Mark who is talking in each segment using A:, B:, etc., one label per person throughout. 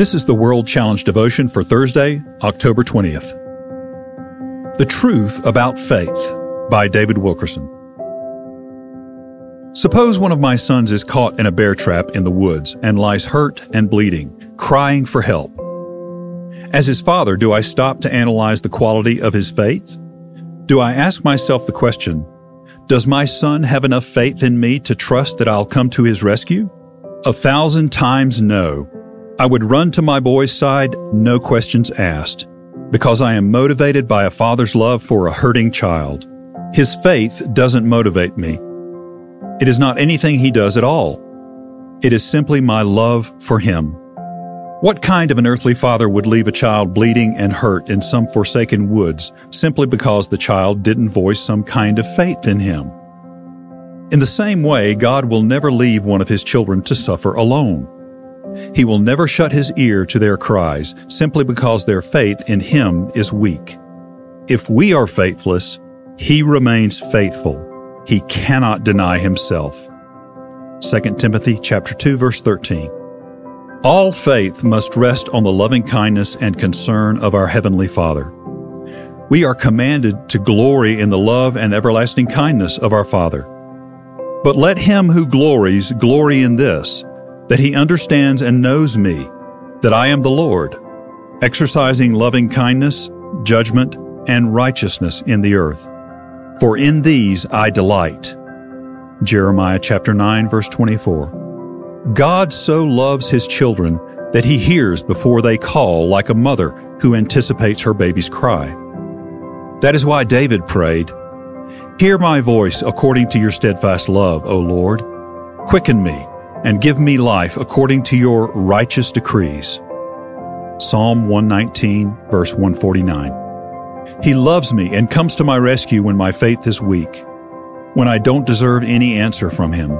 A: This is the World Challenge devotion for Thursday, October 20th. The Truth About Faith by David Wilkerson. Suppose one of my sons is caught in a bear trap in the woods and lies hurt and bleeding, crying for help. As his father, do I stop to analyze the quality of his faith? Do I ask myself the question, does my son have enough faith in me to trust that I'll come to his rescue? A thousand times no. I would run to my boy's side, no questions asked, because I am motivated by a father's love for a hurting child. His faith doesn't motivate me. It is not anything he does at all. It is simply my love for him. What kind of an earthly father would leave a child bleeding and hurt in some forsaken woods simply because the child didn't voice some kind of faith in him? In the same way, God will never leave one of his children to suffer alone. He will never shut his ear to their cries simply because their faith in him is weak. If we are faithless, he remains faithful. He cannot deny himself. 2 Timothy chapter 2 verse 13. All faith must rest on the loving kindness and concern of our heavenly Father. We are commanded to glory in the love and everlasting kindness of our Father. But let him who glories glory in this, that he understands and knows me, that I am the Lord, exercising loving kindness, judgment, and righteousness in the earth. For in these I delight. Jeremiah chapter 9 verse 24. God so loves his children that he hears before they call like a mother who anticipates her baby's cry. That is why David prayed, Hear my voice according to your steadfast love, O Lord. Quicken me and give me life according to your righteous decrees. Psalm 119, verse 149. He loves me and comes to my rescue when my faith is weak, when I don't deserve any answer from him,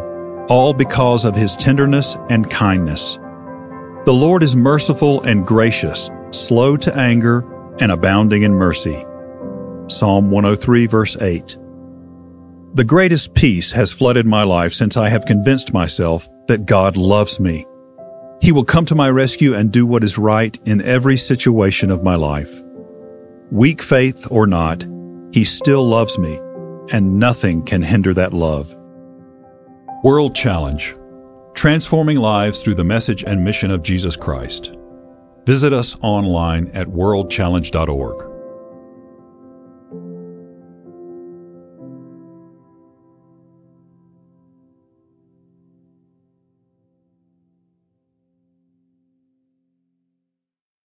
A: all because of his tenderness and kindness. The Lord is merciful and gracious, slow to anger, and abounding in mercy. Psalm 103, verse 8. The greatest peace has flooded my life since I have convinced myself that God loves me. He will come to my rescue and do what is right in every situation of my life. Weak faith or not, He still loves me, and nothing can hinder that love. World Challenge Transforming lives through the message and mission of Jesus Christ. Visit us online at worldchallenge.org.